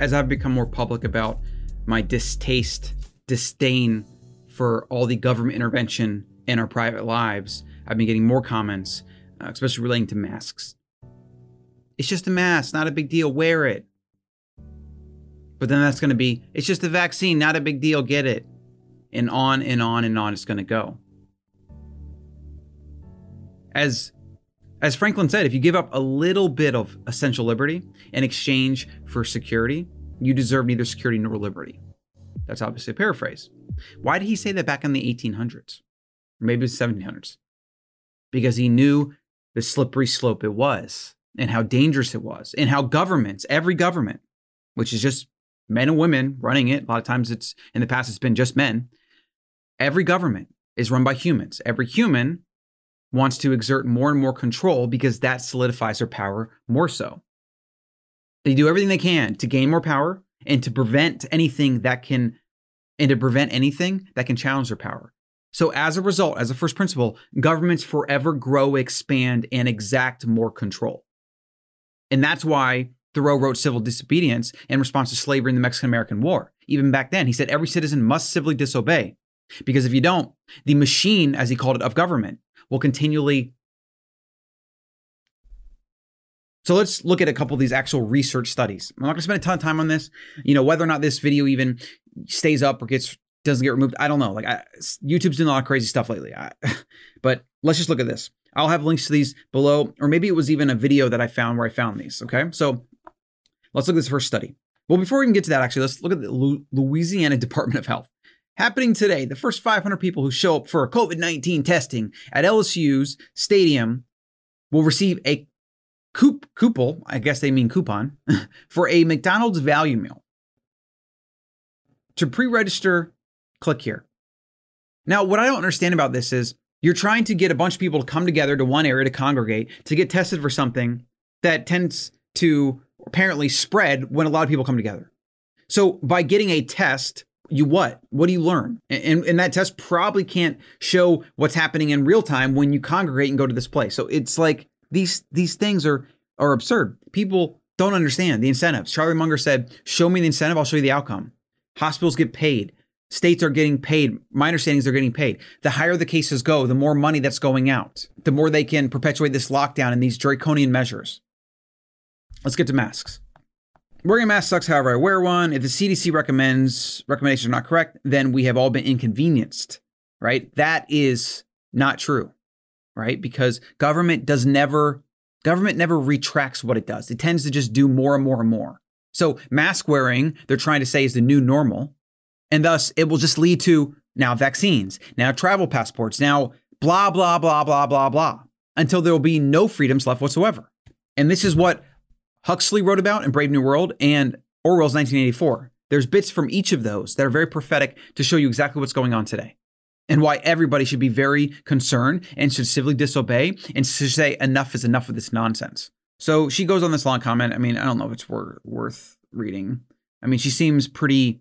as I've become more public about my distaste, disdain for all the government intervention in our private lives, I've been getting more comments, uh, especially relating to masks. It's just a mask, not a big deal. Wear it. But then that's going to be, it's just a vaccine, not a big deal. Get it. And on and on and on it's going to go. As as Franklin said, if you give up a little bit of essential liberty in exchange for security, you deserve neither security nor liberty. That's obviously a paraphrase. Why did he say that back in the 1800s? Or maybe the 1700s? Because he knew the slippery slope it was and how dangerous it was and how governments, every government, which is just men and women running it, a lot of times it's in the past it's been just men. Every government is run by humans. Every human wants to exert more and more control because that solidifies their power more so. They do everything they can to gain more power and to prevent anything that can and to prevent anything that can challenge their power. So as a result, as a first principle, governments forever grow, expand and exact more control. And that's why Thoreau wrote Civil Disobedience in response to slavery in the Mexican American War. Even back then, he said every citizen must civilly disobey. Because if you don't, the machine, as he called it, of government will continually. So let's look at a couple of these actual research studies. I'm not going to spend a ton of time on this. You know, whether or not this video even stays up or gets doesn't get removed, I don't know. Like I, YouTube's doing a lot of crazy stuff lately. I, but let's just look at this. I'll have links to these below, or maybe it was even a video that I found where I found these. Okay, so let's look at this first study. Well, before we even get to that, actually, let's look at the Louisiana Department of Health. Happening today, the first 500 people who show up for a COVID 19 testing at LSU's stadium will receive a coup- coupon, I guess they mean coupon, for a McDonald's value meal. To pre register, click here. Now, what I don't understand about this is you're trying to get a bunch of people to come together to one area to congregate to get tested for something that tends to apparently spread when a lot of people come together. So, by getting a test you what? What do you learn? And, and that test probably can't show what's happening in real time when you congregate and go to this place. So it's like these these things are are absurd. People don't understand the incentives. Charlie Munger said, "Show me the incentive, I'll show you the outcome." Hospitals get paid. States are getting paid. My understanding is they're getting paid. The higher the cases go, the more money that's going out, the more they can perpetuate this lockdown and these draconian measures. Let's get to masks. Wearing a mask sucks, however, I wear one. If the CDC recommends recommendations are not correct, then we have all been inconvenienced, right? That is not true, right? Because government does never government never retracts what it does. It tends to just do more and more and more. So mask wearing, they're trying to say is the new normal. And thus it will just lead to now vaccines, now travel passports, now blah, blah, blah, blah, blah, blah, until there will be no freedoms left whatsoever. And this is what Huxley wrote about in Brave New World and Orwell's 1984. There's bits from each of those that are very prophetic to show you exactly what's going on today and why everybody should be very concerned and should civilly disobey and should say enough is enough of this nonsense. So she goes on this long comment. I mean, I don't know if it's wor- worth reading. I mean, she seems pretty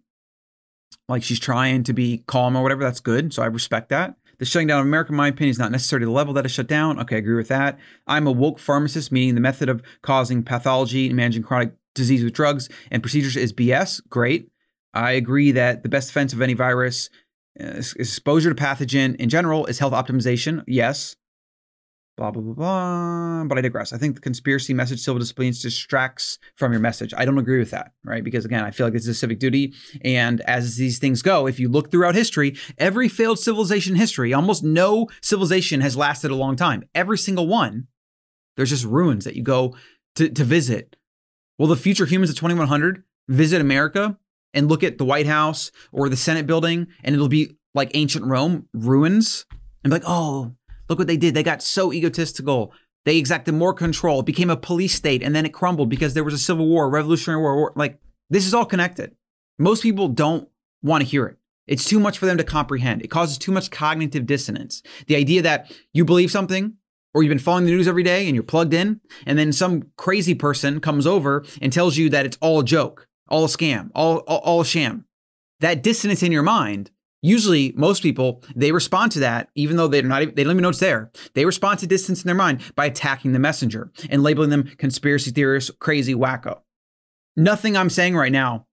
like she's trying to be calm or whatever. That's good. So I respect that. The shutting down of America, in my opinion, is not necessarily the level that is shut down. Okay, I agree with that. I'm a woke pharmacist, meaning the method of causing pathology and managing chronic disease with drugs and procedures is BS. Great. I agree that the best defense of any virus, uh, exposure to pathogen in general, is health optimization. Yes blah blah blah blah. But I digress. I think the conspiracy message, civil disobedience, distracts from your message. I don't agree with that, right? Because again, I feel like this is a civic duty. And as these things go, if you look throughout history, every failed civilization history, almost no civilization has lasted a long time. Every single one, there's just ruins that you go to, to visit. Will the future humans of 2100 visit America and look at the White House or the Senate building, and it'll be like ancient Rome ruins, and be like, oh, Look what they did. They got so egotistical. They exacted more control. It became a police state, and then it crumbled because there was a civil war, a revolutionary war. war. Like this is all connected. Most people don't want to hear it. It's too much for them to comprehend. It causes too much cognitive dissonance. The idea that you believe something or you've been following the news every day and you're plugged in, and then some crazy person comes over and tells you that it's all a joke, all a scam, all, all, all a sham. That dissonance in your mind Usually, most people they respond to that, even though they're not, they don't even know it's there. They respond to distance in their mind by attacking the messenger and labeling them conspiracy theorists, crazy wacko. Nothing I'm saying right now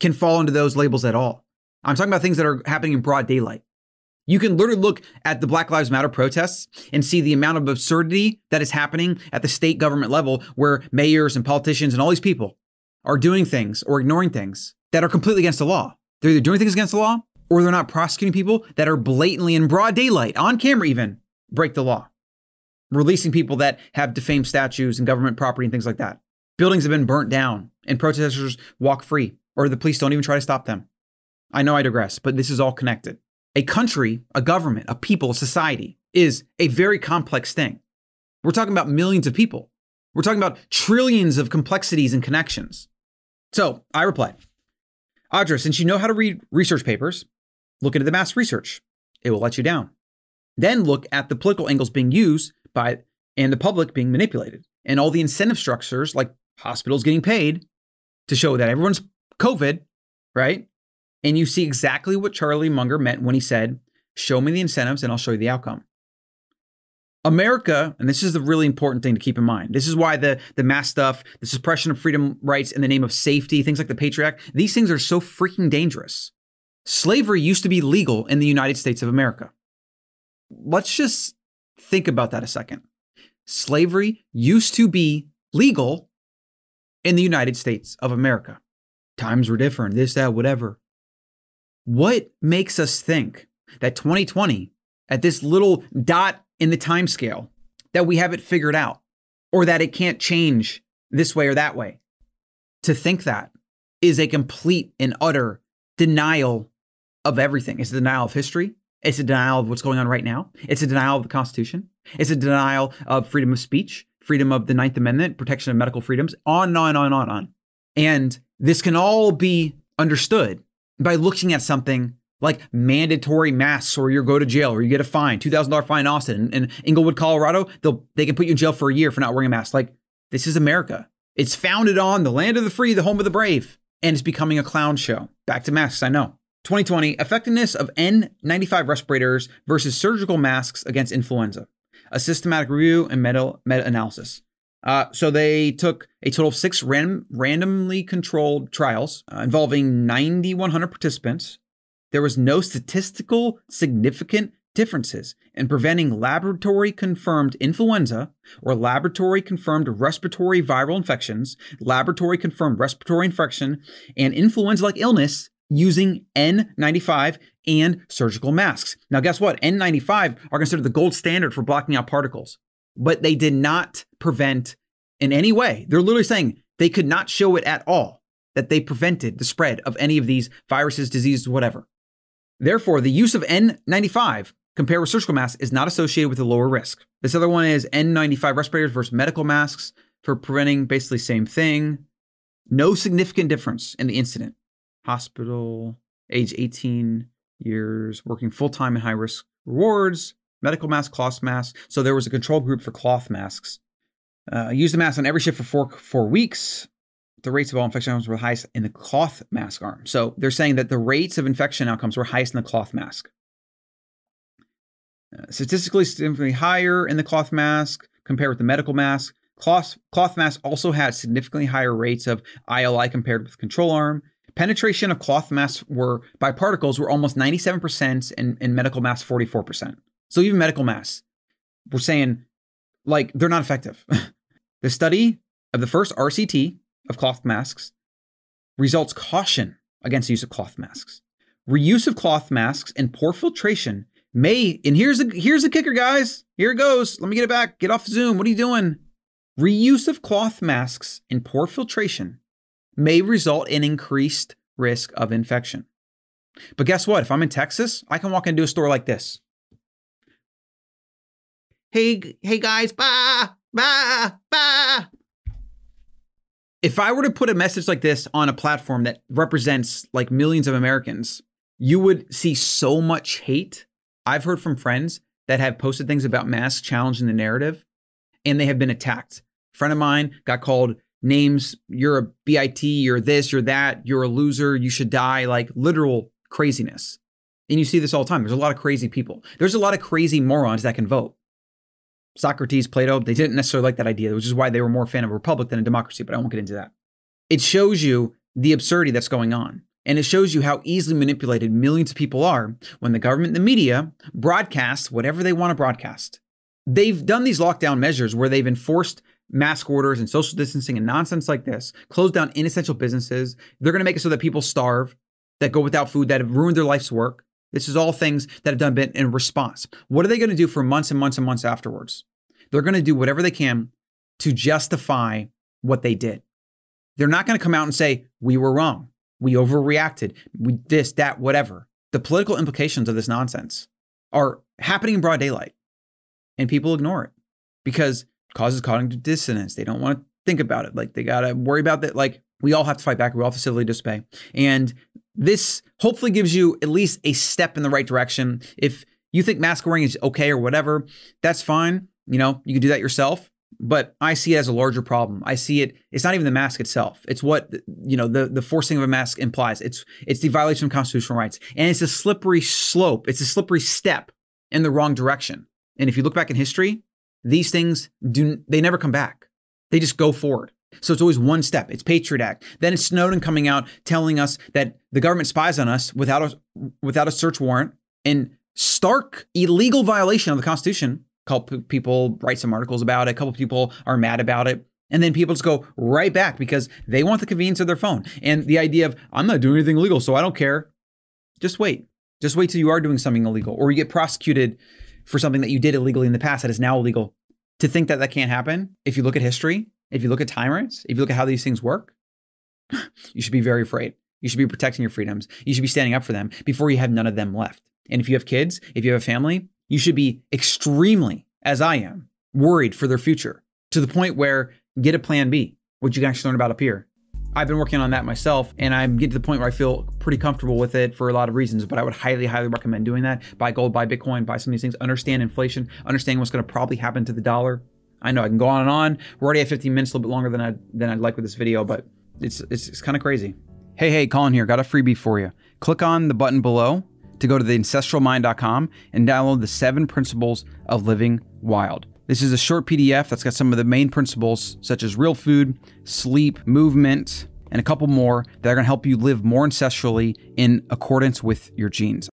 can fall into those labels at all. I'm talking about things that are happening in broad daylight. You can literally look at the Black Lives Matter protests and see the amount of absurdity that is happening at the state government level where mayors and politicians and all these people are doing things or ignoring things that are completely against the law. They're either doing things against the law or they're not prosecuting people that are blatantly in broad daylight, on camera even, break the law. Releasing people that have defamed statues and government property and things like that. Buildings have been burnt down and protesters walk free or the police don't even try to stop them. I know I digress, but this is all connected. A country, a government, a people, a society is a very complex thing. We're talking about millions of people. We're talking about trillions of complexities and connections. So I replied, Audra, since you know how to read research papers, look into the mass research. It will let you down. Then look at the political angles being used by and the public being manipulated and all the incentive structures like hospitals getting paid to show that everyone's COVID, right? And you see exactly what Charlie Munger meant when he said, Show me the incentives and I'll show you the outcome. America, and this is the really important thing to keep in mind. This is why the, the mass stuff, the suppression of freedom rights in the name of safety, things like the Patriot Act, these things are so freaking dangerous. Slavery used to be legal in the United States of America. Let's just think about that a second. Slavery used to be legal in the United States of America. Times were different, this, that, whatever. What makes us think that 2020, at this little dot in the time scale, that we have it figured out or that it can't change this way or that way? To think that is a complete and utter denial of everything. It's a denial of history. It's a denial of what's going on right now. It's a denial of the Constitution. It's a denial of freedom of speech, freedom of the Ninth Amendment, protection of medical freedoms, on and on and on and on. on. And this can all be understood by looking at something like mandatory masks or you go to jail or you get a fine, $2,000 fine in Austin. In Englewood, Colorado, they'll, they can put you in jail for a year for not wearing a mask. Like, this is America. It's founded on the land of the free, the home of the brave, and it's becoming a clown show. Back to masks, I know. 2020 effectiveness of N95 respirators versus surgical masks against influenza. A systematic review and meta analysis. Uh, so they took a total of six random, randomly controlled trials uh, involving 9,100 participants. There was no statistical significant differences in preventing laboratory confirmed influenza or laboratory confirmed respiratory viral infections, laboratory confirmed respiratory infection, and influenza like illness using N95 and surgical masks. Now, guess what? N95 are considered the gold standard for blocking out particles but they did not prevent in any way. They're literally saying they could not show it at all that they prevented the spread of any of these viruses, diseases, whatever. Therefore, the use of N95 compared with surgical masks is not associated with a lower risk. This other one is N95 respirators versus medical masks for preventing basically same thing. No significant difference in the incident. Hospital, age 18 years, working full time in high risk rewards, medical mask, cloth mask. So there was a control group for cloth masks. Uh, used the mask on every shift for four four weeks. The rates of all infection outcomes were highest in the cloth mask arm. So they're saying that the rates of infection outcomes were highest in the cloth mask. Uh, statistically significantly higher in the cloth mask compared with the medical mask. Cloth, cloth mask also had significantly higher rates of ILI compared with control arm. Penetration of cloth masks were by particles were almost 97% and in medical masks 44%. So even medical masks, we're saying like they're not effective. the study of the first RCT of cloth masks results caution against the use of cloth masks. Reuse of cloth masks and poor filtration may, and here's the here's the kicker, guys. Here it goes. Let me get it back. Get off Zoom. What are you doing? Reuse of cloth masks and poor filtration may result in increased risk of infection. But guess what? If I'm in Texas, I can walk into a store like this hey, hey guys, bah, bah, bah. If I were to put a message like this on a platform that represents like millions of Americans, you would see so much hate. I've heard from friends that have posted things about masks challenging the narrative and they have been attacked. A friend of mine got called names, you're a BIT, you're this, you're that, you're a loser, you should die, like literal craziness. And you see this all the time. There's a lot of crazy people. There's a lot of crazy morons that can vote. Socrates, Plato, they didn't necessarily like that idea, which is why they were more a fan of a republic than a democracy, but I won't get into that. it shows you the absurdity that's going on. And it shows you how easily manipulated millions of people are when the government and the media broadcast whatever they want to broadcast. They've done these lockdown measures where they've enforced mask orders and social distancing and nonsense like this, close down inessential businesses. They're going to make it so that people starve, that go without food, that have ruined their life's work. This is all things that have done been in response. What are they going to do for months and months and months afterwards? They're going to do whatever they can to justify what they did. They're not going to come out and say, we were wrong. We overreacted. We this, that, whatever. The political implications of this nonsense are happening in broad daylight and people ignore it because causes cognitive dissonance. They don't want to think about it. Like they got to worry about that. Like we all have to fight back. We all have to civilly disobey. And this hopefully gives you at least a step in the right direction. If you think mask wearing is okay or whatever, that's fine. You know, you can do that yourself but I see it as a larger problem. I see it. It's not even the mask itself. It's what you know the the forcing of a mask implies. It's it's the violation of constitutional rights, and it's a slippery slope. It's a slippery step in the wrong direction. And if you look back in history, these things do they never come back. They just go forward. So it's always one step. It's Patriot Act. Then it's Snowden coming out telling us that the government spies on us without a without a search warrant in stark illegal violation of the Constitution couple people write some articles about it. A couple people are mad about it. And then people just go right back because they want the convenience of their phone. And the idea of, I'm not doing anything illegal, so I don't care. Just wait. Just wait till you are doing something illegal or you get prosecuted for something that you did illegally in the past that is now illegal. To think that that can't happen, if you look at history, if you look at tyrants, if you look at how these things work, you should be very afraid. You should be protecting your freedoms. You should be standing up for them before you have none of them left. And if you have kids, if you have a family, you should be extremely, as I am, worried for their future to the point where get a plan B, which you can actually learn about up here. I've been working on that myself, and I'm getting to the point where I feel pretty comfortable with it for a lot of reasons. But I would highly, highly recommend doing that. Buy gold, buy Bitcoin, buy some of these things. Understand inflation, understand what's going to probably happen to the dollar. I know I can go on and on. We're already at 15 minutes, a little bit longer than I than I'd like with this video, but it's it's, it's kind of crazy. Hey, hey, Colin here. Got a freebie for you. Click on the button below to go to the ancestralmind.com and download the seven principles of living wild. This is a short PDF that's got some of the main principles, such as real food, sleep, movement, and a couple more that are going to help you live more ancestrally in accordance with your genes.